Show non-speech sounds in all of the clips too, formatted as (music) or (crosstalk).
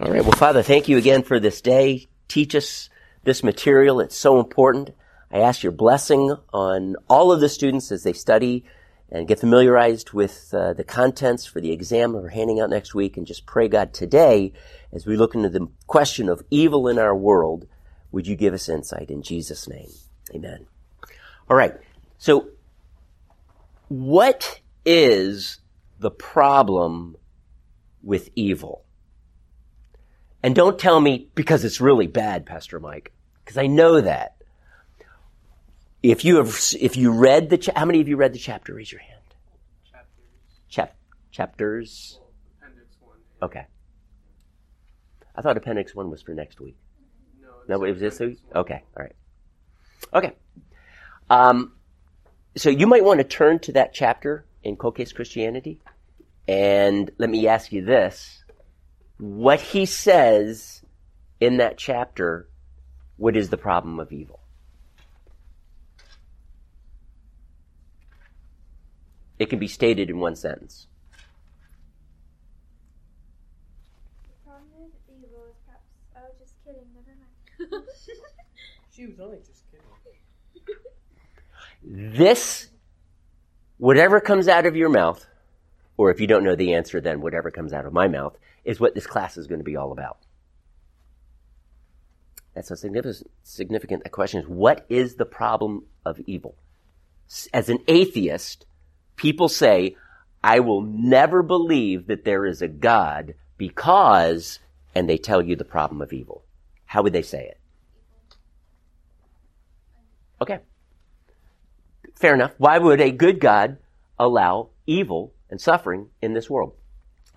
All right. Well, Father, thank you again for this day. Teach us this material. It's so important. I ask your blessing on all of the students as they study and get familiarized with uh, the contents for the exam we're handing out next week and just pray God today as we look into the question of evil in our world, would you give us insight in Jesus' name? Amen. All right. So what is the problem with evil? And don't tell me because it's really bad, Pastor Mike, because I know that. If you have, if you read the, cha- how many of you read the chapter? Raise your hand. Chapters. Chap, chapters. Well, appendix one. Okay. I thought appendix one was for next week. No, No, it was this week? Okay, all right. Okay. Um, so you might want to turn to that chapter in Cold Christianity, and let me ask you this. What he says in that chapter, what is the problem of evil? It can be stated in one sentence. The problem with evil is perhaps. Oh, just kidding. Never mind. (laughs) She was only just kidding. (laughs) This, whatever comes out of your mouth, or if you don't know the answer, then whatever comes out of my mouth, is what this class is going to be all about. That's a significant, significant question is, what is the problem of evil? As an atheist, people say, I will never believe that there is a God because, and they tell you the problem of evil. How would they say it? Okay. Fair enough. Why would a good God allow evil and suffering in this world?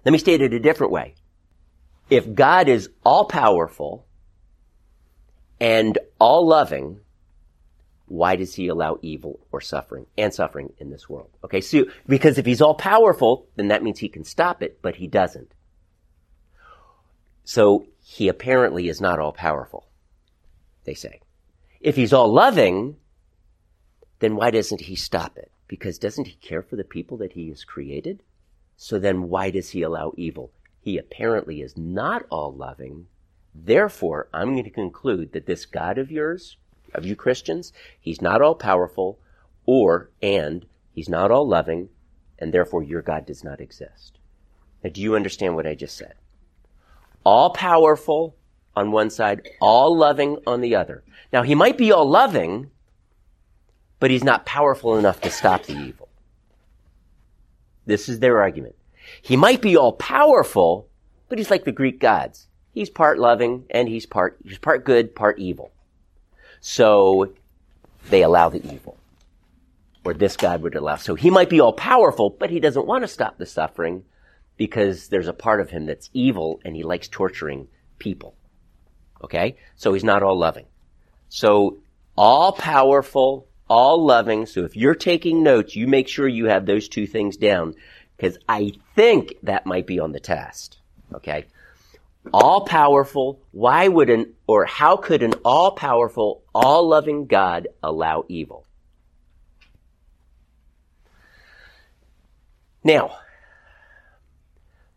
Let me state it a different way. If God is all powerful and all loving, why does he allow evil or suffering and suffering in this world? Okay, so because if he's all powerful, then that means he can stop it, but he doesn't. So he apparently is not all powerful, they say. If he's all loving, then why doesn't he stop it? Because doesn't he care for the people that he has created? So then why does he allow evil? He apparently is not all loving. Therefore, I'm going to conclude that this God of yours, of you Christians, he's not all powerful or, and he's not all loving, and therefore your God does not exist. Now, do you understand what I just said? All powerful on one side, all loving on the other. Now, he might be all loving, but he's not powerful enough to stop the evil. This is their argument. He might be all powerful, but he's like the Greek gods. He's part loving and he's part, he's part good, part evil. So they allow the evil. Or this God would allow. So he might be all powerful, but he doesn't want to stop the suffering because there's a part of him that's evil and he likes torturing people. Okay? So he's not all loving. So all powerful, all loving. So if you're taking notes, you make sure you have those two things down because I think that might be on the test. Okay? All powerful, why would an, or how could an all powerful, all loving God allow evil? Now,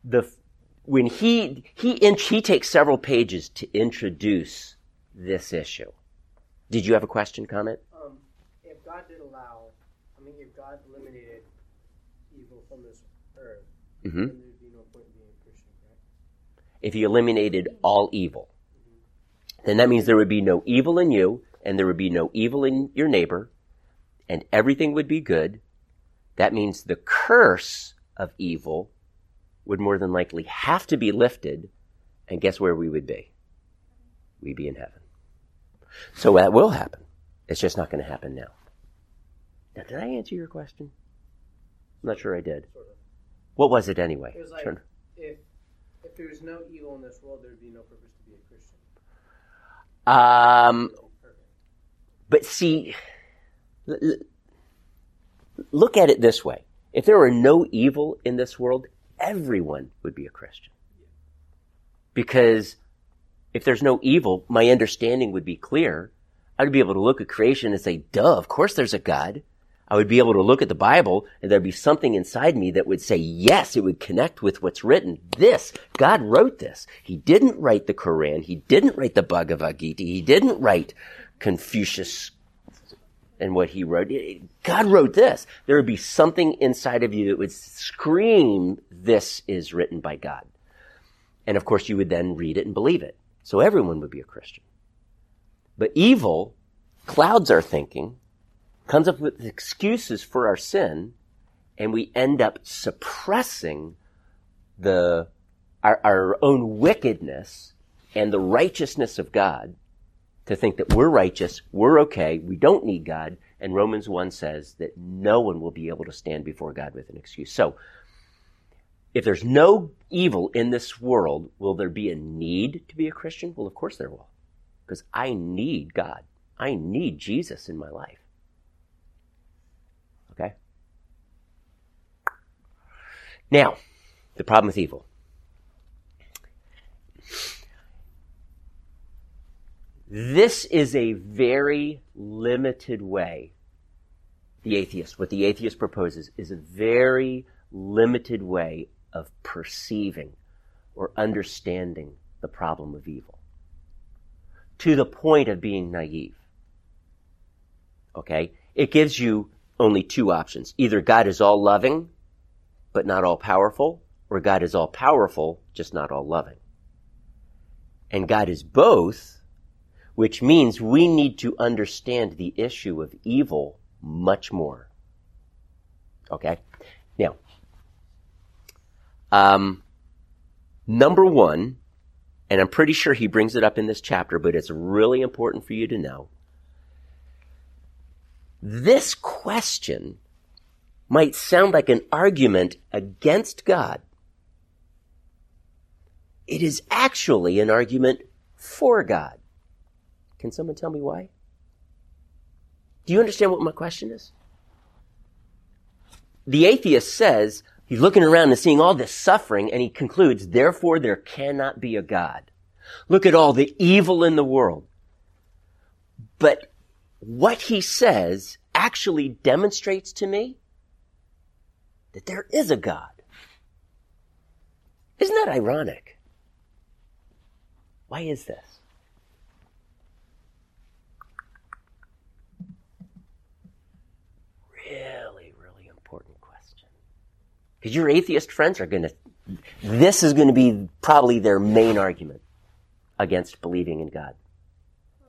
the, when he, he, in, he takes several pages to introduce this issue. Did you have a question, comment? God did allow, I mean, if God eliminated evil from this earth, Mhm. then there'd be no point in being a Christian, right? if he eliminated all evil, then that means there would be no evil in you, and there would be no evil in your neighbor, and everything would be good. That means the curse of evil would more than likely have to be lifted, and guess where we would be? We'd be in heaven. So that will happen. It's just not going to happen now. Now, did I answer your question? I'm not sure I did. Sort of. What was it anyway? It was like if if there was no evil in this world, there'd be no purpose to be a Christian. Um, But see, look at it this way. If there were no evil in this world, everyone would be a Christian. Because if there's no evil, my understanding would be clear. I'd be able to look at creation and say, duh, of course there's a God. I would be able to look at the Bible and there'd be something inside me that would say, yes, it would connect with what's written. This, God wrote this. He didn't write the Quran. He didn't write the Bhagavad Gita. He didn't write Confucius and what he wrote. God wrote this. There would be something inside of you that would scream, this is written by God. And of course, you would then read it and believe it. So everyone would be a Christian. But evil clouds our thinking, comes up with excuses for our sin, and we end up suppressing the, our, our own wickedness and the righteousness of God to think that we're righteous, we're okay, we don't need God, and Romans 1 says that no one will be able to stand before God with an excuse. So, if there's no evil in this world, will there be a need to be a Christian? Well, of course there will. Because I need God. I need Jesus in my life. Now, the problem with evil. This is a very limited way. The atheist, what the atheist proposes, is a very limited way of perceiving or understanding the problem of evil to the point of being naive. Okay? It gives you only two options. Either God is all loving, but not all powerful, or God is all powerful, just not all loving. And God is both, which means we need to understand the issue of evil much more. Okay? Now, um, number one, and I'm pretty sure he brings it up in this chapter, but it's really important for you to know. This question might sound like an argument against God. It is actually an argument for God. Can someone tell me why? Do you understand what my question is? The atheist says, he's looking around and seeing all this suffering and he concludes, therefore there cannot be a God. Look at all the evil in the world. But what he says actually demonstrates to me that there is a God. Isn't that ironic? Why is this? Really, really important question. Because your atheist friends are going to, this is going to be probably their main argument against believing in God.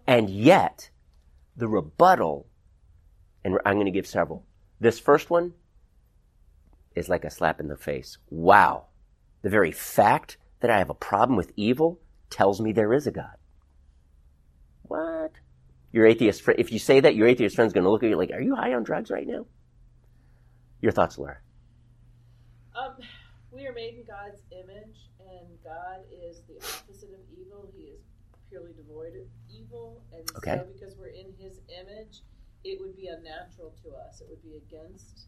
And yet, the rebuttal, and I'm going to give several. This first one is like a slap in the face. Wow. The very fact that I have a problem with evil tells me there is a God. What? Your atheist friend, if you say that, your atheist friend's going to look at you like, are you high on drugs right now? Your thoughts, Laura? Um, we are made in God's image, and God is the opposite of evil. He is purely devoid of evil, and Okay. so because we're in His image, it would be unnatural to us. It would be against.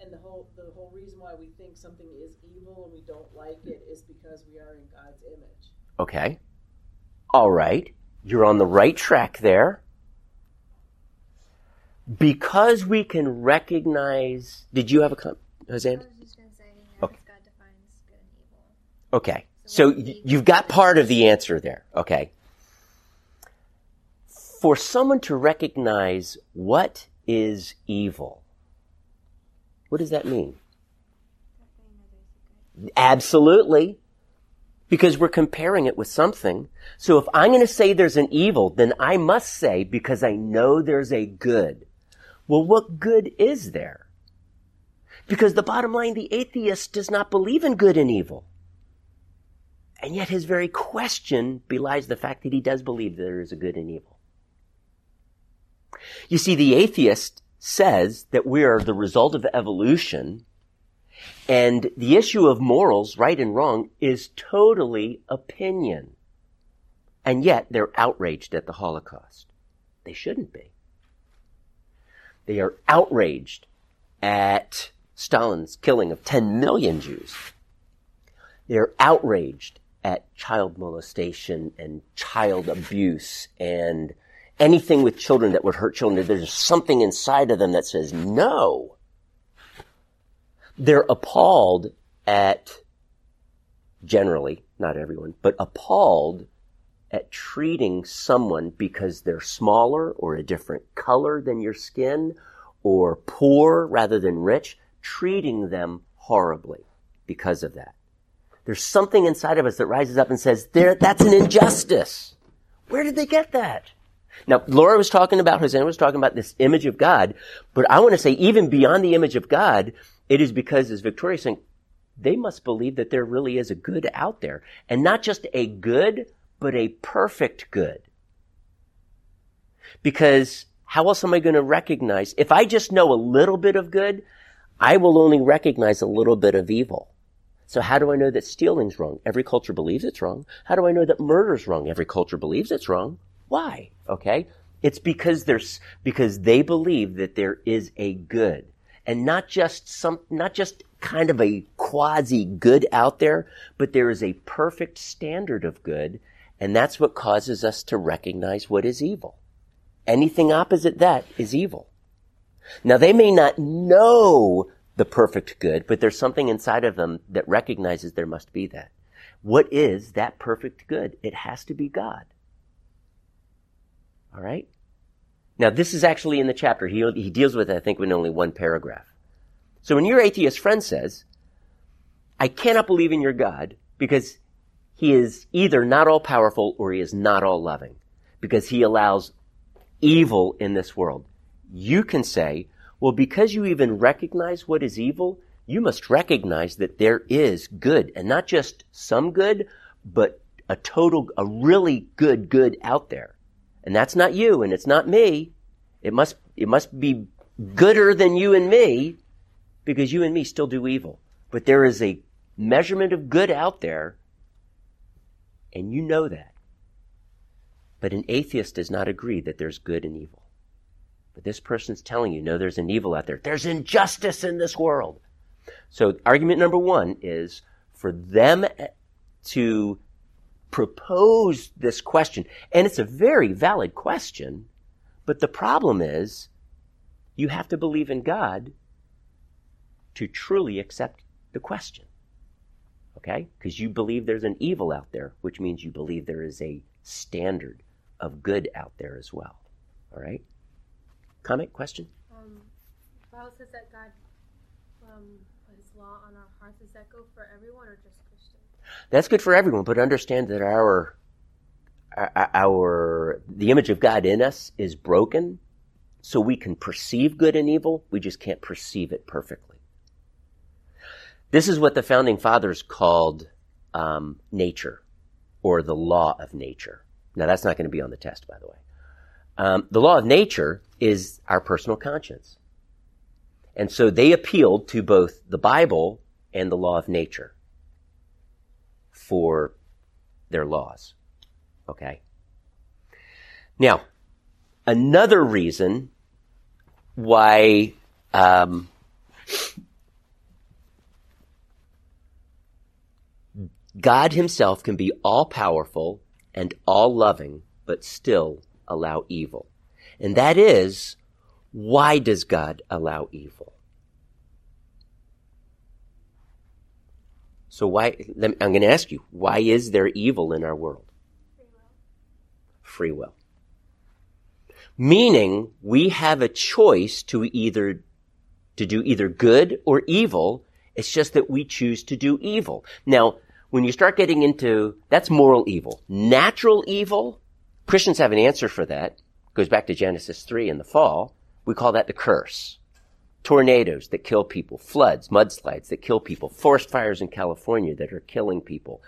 And the whole the whole reason why we think something is evil and we don't like it is because we are in God's image. Okay. All right. You're on the right track there. Because we can recognize. Did you have a comment, I Hosanna? was just going to say, Okay. God defines good and evil? Okay. So y- you've got part of the answer there. Okay. For someone to recognize what is evil, what does that mean? Absolutely. Because we're comparing it with something. So if I'm going to say there's an evil, then I must say because I know there's a good. Well, what good is there? Because the bottom line, the atheist does not believe in good and evil. And yet his very question belies the fact that he does believe there is a good and evil. You see, the atheist says that we are the result of evolution and the issue of morals, right and wrong, is totally opinion. And yet they're outraged at the Holocaust. They shouldn't be. They are outraged at Stalin's killing of 10 million Jews. They're outraged at child molestation and child abuse and, anything with children that would hurt children. There's something inside of them that says no. They're appalled at, generally, not everyone, but appalled at treating someone because they're smaller or a different color than your skin or poor rather than rich, treating them horribly because of that. There's something inside of us that rises up and says, there, that's an injustice. Where did they get that? Now, Laura was talking about, Hosanna was talking about this image of God, but I want to say even beyond the image of God, it is because, as Victoria saying, they must believe that there really is a good out there. And not just a good, but a perfect good. Because how else am I going to recognize? If I just know a little bit of good, I will only recognize a little bit of evil. So how do I know that stealing's wrong? Every culture believes it's wrong. How do I know that murder's wrong? Every culture believes it's wrong. Why? Okay? It's because there's, because they believe that there is a good. And not just some, not just kind of a quasi good out there, but there is a perfect standard of good. And that's what causes us to recognize what is evil. Anything opposite that is evil. Now they may not know the perfect good, but there's something inside of them that recognizes there must be that. What is that perfect good? It has to be God. All right? Now, this is actually in the chapter. He, he deals with it, I think, in only one paragraph. So when your atheist friend says, I cannot believe in your God because he is either not all powerful or he is not all loving because he allows evil in this world. You can say, well, because you even recognize what is evil, you must recognize that there is good and not just some good, but a total, a really good good out there. And that's not you and it's not me. It must, it must be gooder than you and me because you and me still do evil. But there is a measurement of good out there and you know that. But an atheist does not agree that there's good and evil. But this person's telling you, no, there's an evil out there. There's injustice in this world. So argument number one is for them to propose this question. And it's a very valid question, but the problem is you have to believe in God to truly accept the question. Okay? Because you believe there's an evil out there, which means you believe there is a standard of good out there as well. All right? Comment? Question? Um, the Bible says that God um, put His law on our hearts. Does that go for everyone or just Christians? That's good for everyone, but understand that our, our, the image of God in us is broken, so we can perceive good and evil, we just can't perceive it perfectly. This is what the founding fathers called um, nature, or the law of nature. Now that's not going to be on the test, by the way. Um, the law of nature is our personal conscience. And so they appealed to both the Bible and the law of nature for their laws. Okay? Now, another reason why um, God Himself can be all powerful and all loving, but still allow evil. And that is, why does God allow evil? So why, I'm going to ask you, why is there evil in our world? Free will. Free will. Meaning we have a choice to either, to do either good or evil. It's just that we choose to do evil. Now, when you start getting into, that's moral evil. Natural evil, Christians have an answer for that. It goes back to Genesis 3 in the fall. We call that the curse. Tornadoes that kill people, floods, mudslides that kill people, forest fires in California that are killing people,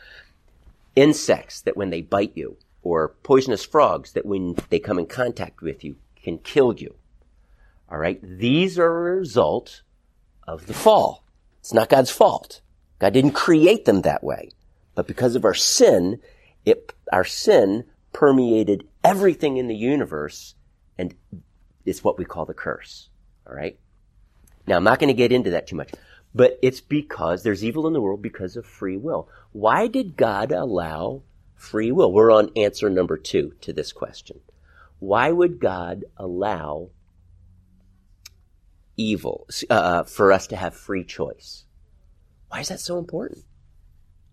insects that when they bite you, or poisonous frogs that when they come in contact with you can kill you. All right. These are a result of the fall. It's not God's fault. God didn't create them that way. But because of our sin, it, our sin permeated everything in the universe and it's what we call the curse. All right. Now, I'm not going to get into that too much, but it's because there's evil in the world because of free will. Why did God allow free will? We're on answer number two to this question. why would God allow evil uh, for us to have free choice? Why is that so important?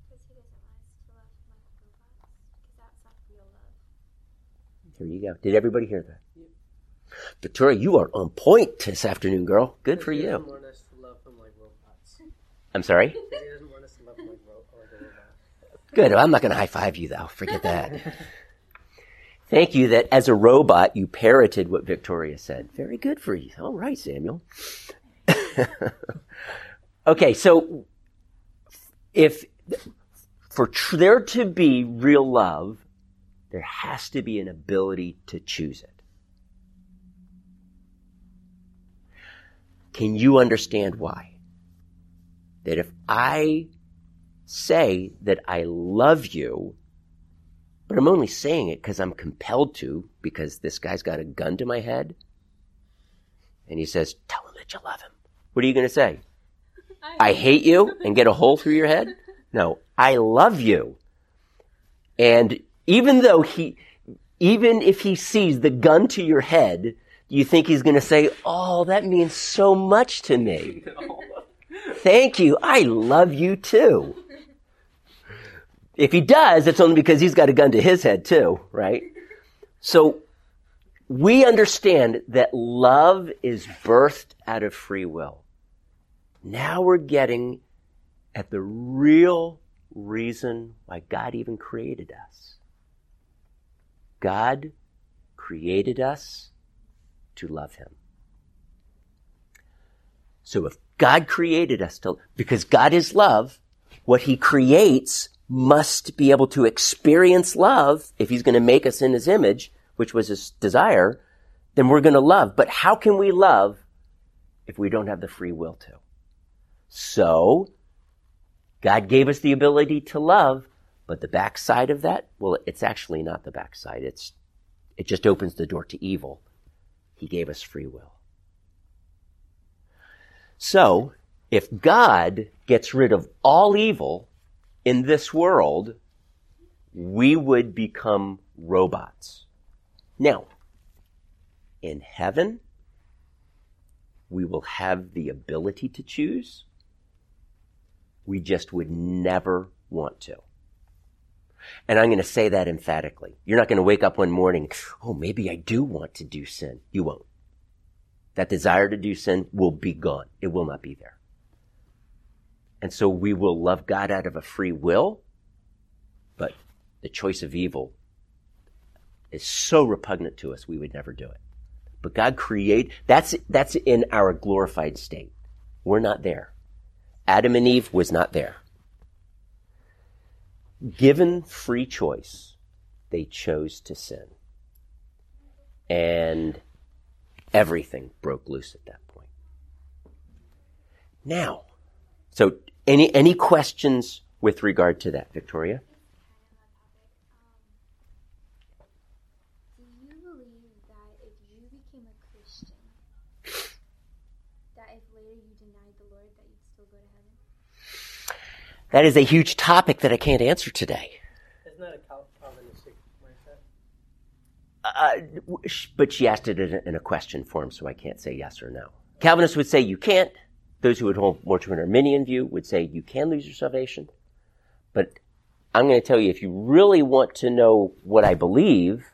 Because he doesn't want us to love him like robots. Because that's not real love. Here you go. Did everybody hear that? Victoria, you are on point this afternoon, girl. Good for you. doesn't want us to love him like. I'm sorry. Because he doesn't want us to love him like, ro- like. Good. I'm not going to high five you though. Forget that. Thank you that as a robot you parroted what Victoria said. Very good for you. All right, Samuel. (laughs) okay, so if for tr- there to be real love, there has to be an ability to choose it. Can you understand why? That if I say that I love you, but I'm only saying it because I'm compelled to, because this guy's got a gun to my head, and he says, Tell him that you love him. What are you going to say? (laughs) I hate you and get a hole through your head? No, I love you. And even though he, even if he sees the gun to your head, you think he's going to say, Oh, that means so much to me. Thank you. I love you too. If he does, it's only because he's got a gun to his head too, right? So we understand that love is birthed out of free will. Now we're getting at the real reason why God even created us. God created us to love him. So if God created us to, because God is love, what he creates must be able to experience love if he's going to make us in his image, which was his desire, then we're going to love. But how can we love if we don't have the free will to? So, God gave us the ability to love, but the backside of that, well, it's actually not the backside. It's, it just opens the door to evil. He gave us free will. So, if God gets rid of all evil in this world, we would become robots. Now, in heaven, we will have the ability to choose. We just would never want to. And I'm going to say that emphatically. You're not going to wake up one morning, oh, maybe I do want to do sin. You won't. That desire to do sin will be gone. It will not be there. And so we will love God out of a free will, but the choice of evil is so repugnant to us, we would never do it. But God create, that's, that's in our glorified state. We're not there. Adam and Eve was not there. Given free choice, they chose to sin. And everything broke loose at that point. Now, so any any questions with regard to that, Victoria? Do you believe that if you became a Christian, that if later you denied the Lord, that you'd still go to heaven? That is a huge topic that I can't answer today. Isn't that a Calvinistic mindset? Uh, but she asked it in a, in a question form, so I can't say yes or no. Calvinists would say you can't. Those who would hold more to an Arminian view would say you can lose your salvation. But I'm going to tell you, if you really want to know what I believe,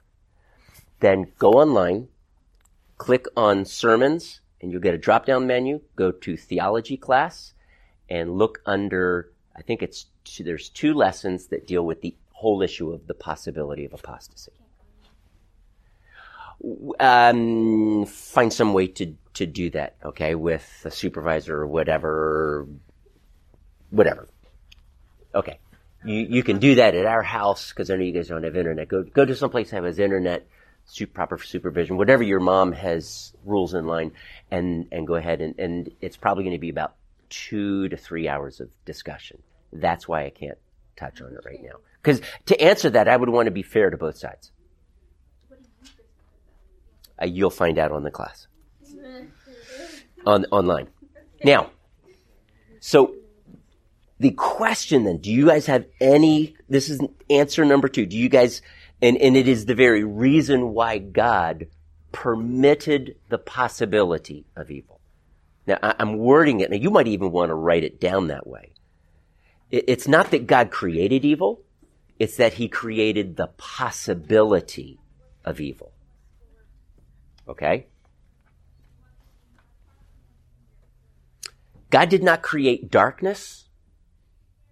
then go online, click on sermons, and you'll get a drop down menu. Go to theology class and look under, I think it's, two, there's two lessons that deal with the whole issue of the possibility of apostasy. Um, find some way to, to do that, okay, with a supervisor or whatever, whatever. Okay. You, you can do that at our house because I know you guys don't have internet. Go, go to someplace that has internet, su- proper supervision, whatever your mom has rules in line and, and go ahead and, and it's probably going to be about two to three hours of discussion. That's why I can't touch on it right now. Because to answer that, I would want to be fair to both sides. Uh, you'll find out on the class (laughs) on online. Now, so the question then: Do you guys have any? This is answer number two. Do you guys And, and it is the very reason why God permitted the possibility of evil. Now, I, am wording it. Now, you might even want to write it down that way. It, it's not that God created evil. It's that he created the possibility of evil. Okay? God did not create darkness.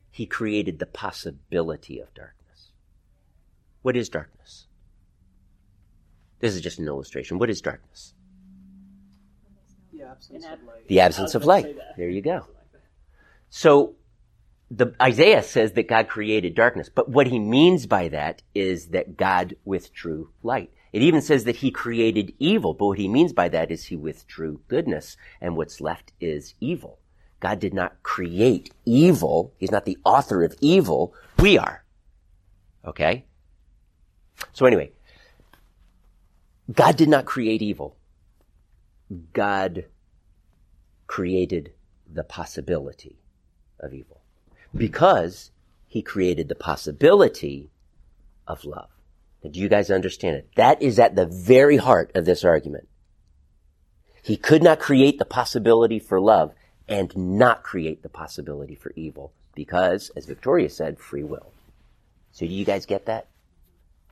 He created the possibility of darkness. What is darkness? This is just an illustration. What is darkness? The absence of light. The absence of light. There you go. So the Isaiah says that God created darkness, but what he means by that is that God withdrew light. It even says that he created evil, but what he means by that is he withdrew goodness, and what's left is evil. God did not create evil. He's not the author of evil. We are. Okay? So anyway, God did not create evil. God created the possibility of evil because he created the possibility of love. Do you guys understand it? That is at the very heart of this argument. He could not create the possibility for love and not create the possibility for evil because, as Victoria said, free will. So do you guys get that?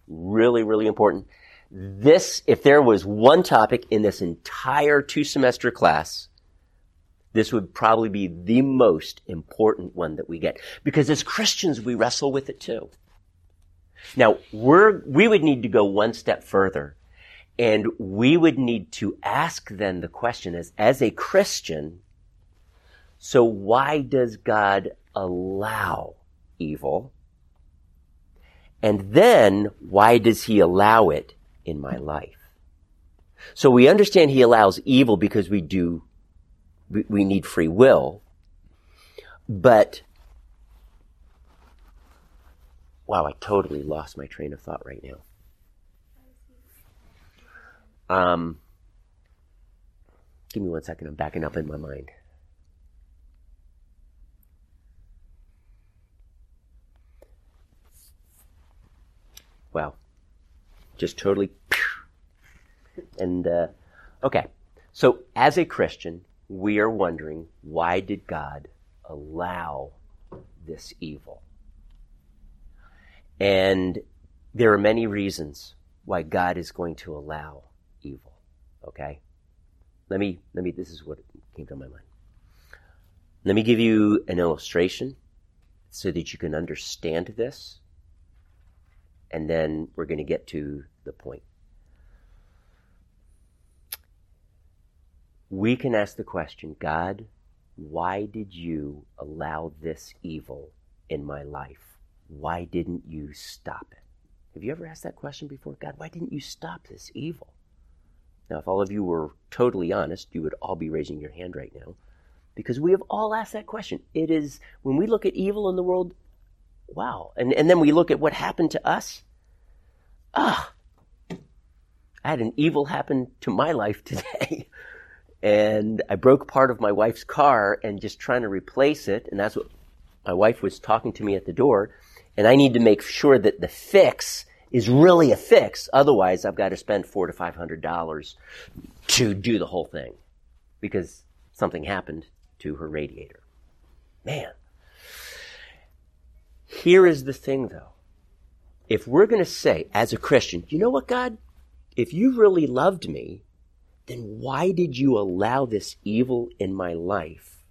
Really, really important. This, if there was one topic in this entire two semester class this would probably be the most important one that we get. Because as Christians, we wrestle with it too. Now, we're, we would need to go one step further and we would need to ask then the question as, as a Christian, so why does God allow evil? And then why does he allow it in my life? So we understand he allows evil because we do we, need free will. But, wow, I totally lost my train of thought right now. Um, give me one second. I'm backing up in my mind. Wow. Just totally. And, uh, okay. So, as a Christian, we are wondering why did God allow this evil? And there are many reasons why God is going to allow evil. Okay? Let me, let me, this is what came to my mind. Let me give you an illustration so that you can understand this. And then we're going to get to the point. We can ask the question God, why did you allow this evil in my life? Why didn't you stop it? Have you ever asked that question before? God, why didn't you stop this evil? Now, if all of you were totally honest, you would all be raising your hand right now because we have all asked that question. It is when we look at evil in the world, wow. And, and then we look at what happened to us. Ah, I had an evil happen to my life (laughs) today and I broke part of my wife's car and just trying to replace it. And that's what my wife was talking to me at the door. And I need to make sure that the fix is really a fix. Otherwise, I've got to spend four to five hundred dollars to do the whole thing because something happened to her radiator. Man. Here is the thing though. If we're going to say as a Christian, you know what, God? If you really loved me, then why did you allow this evil in my life?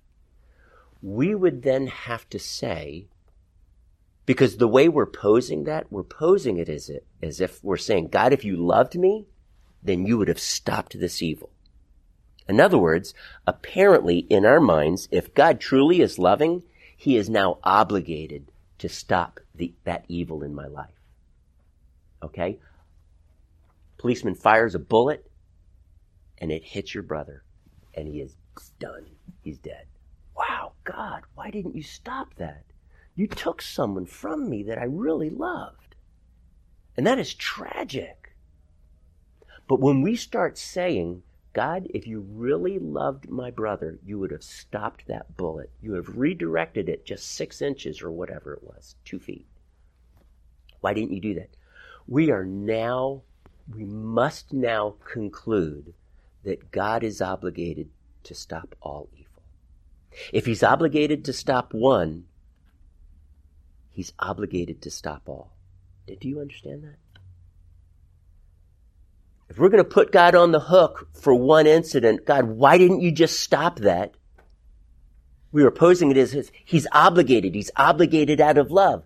We would then have to say, because the way we're posing that, we're posing it as, it, as if we're saying, God, if you loved me, then you would have stopped this evil. In other words, apparently in our minds, if God truly is loving, he is now obligated to stop the, that evil in my life. Okay? Policeman fires a bullet and it hits your brother and he is done. He's dead. Wow, God, why didn't you stop that? You took someone from me that I really loved. And that is tragic. But when we start saying, God, if you really loved my brother, you would have stopped that bullet. You have redirected it just six inches or whatever it was, two feet. Why didn't you do that? we are now, we must now conclude that God is obligated to stop all evil. If he's obligated to stop one, he's obligated to stop all. Do you understand that? If we're going to put God on the hook for one incident, God, why didn't you just stop that? We are posing it as he's obligated. He's obligated out of love.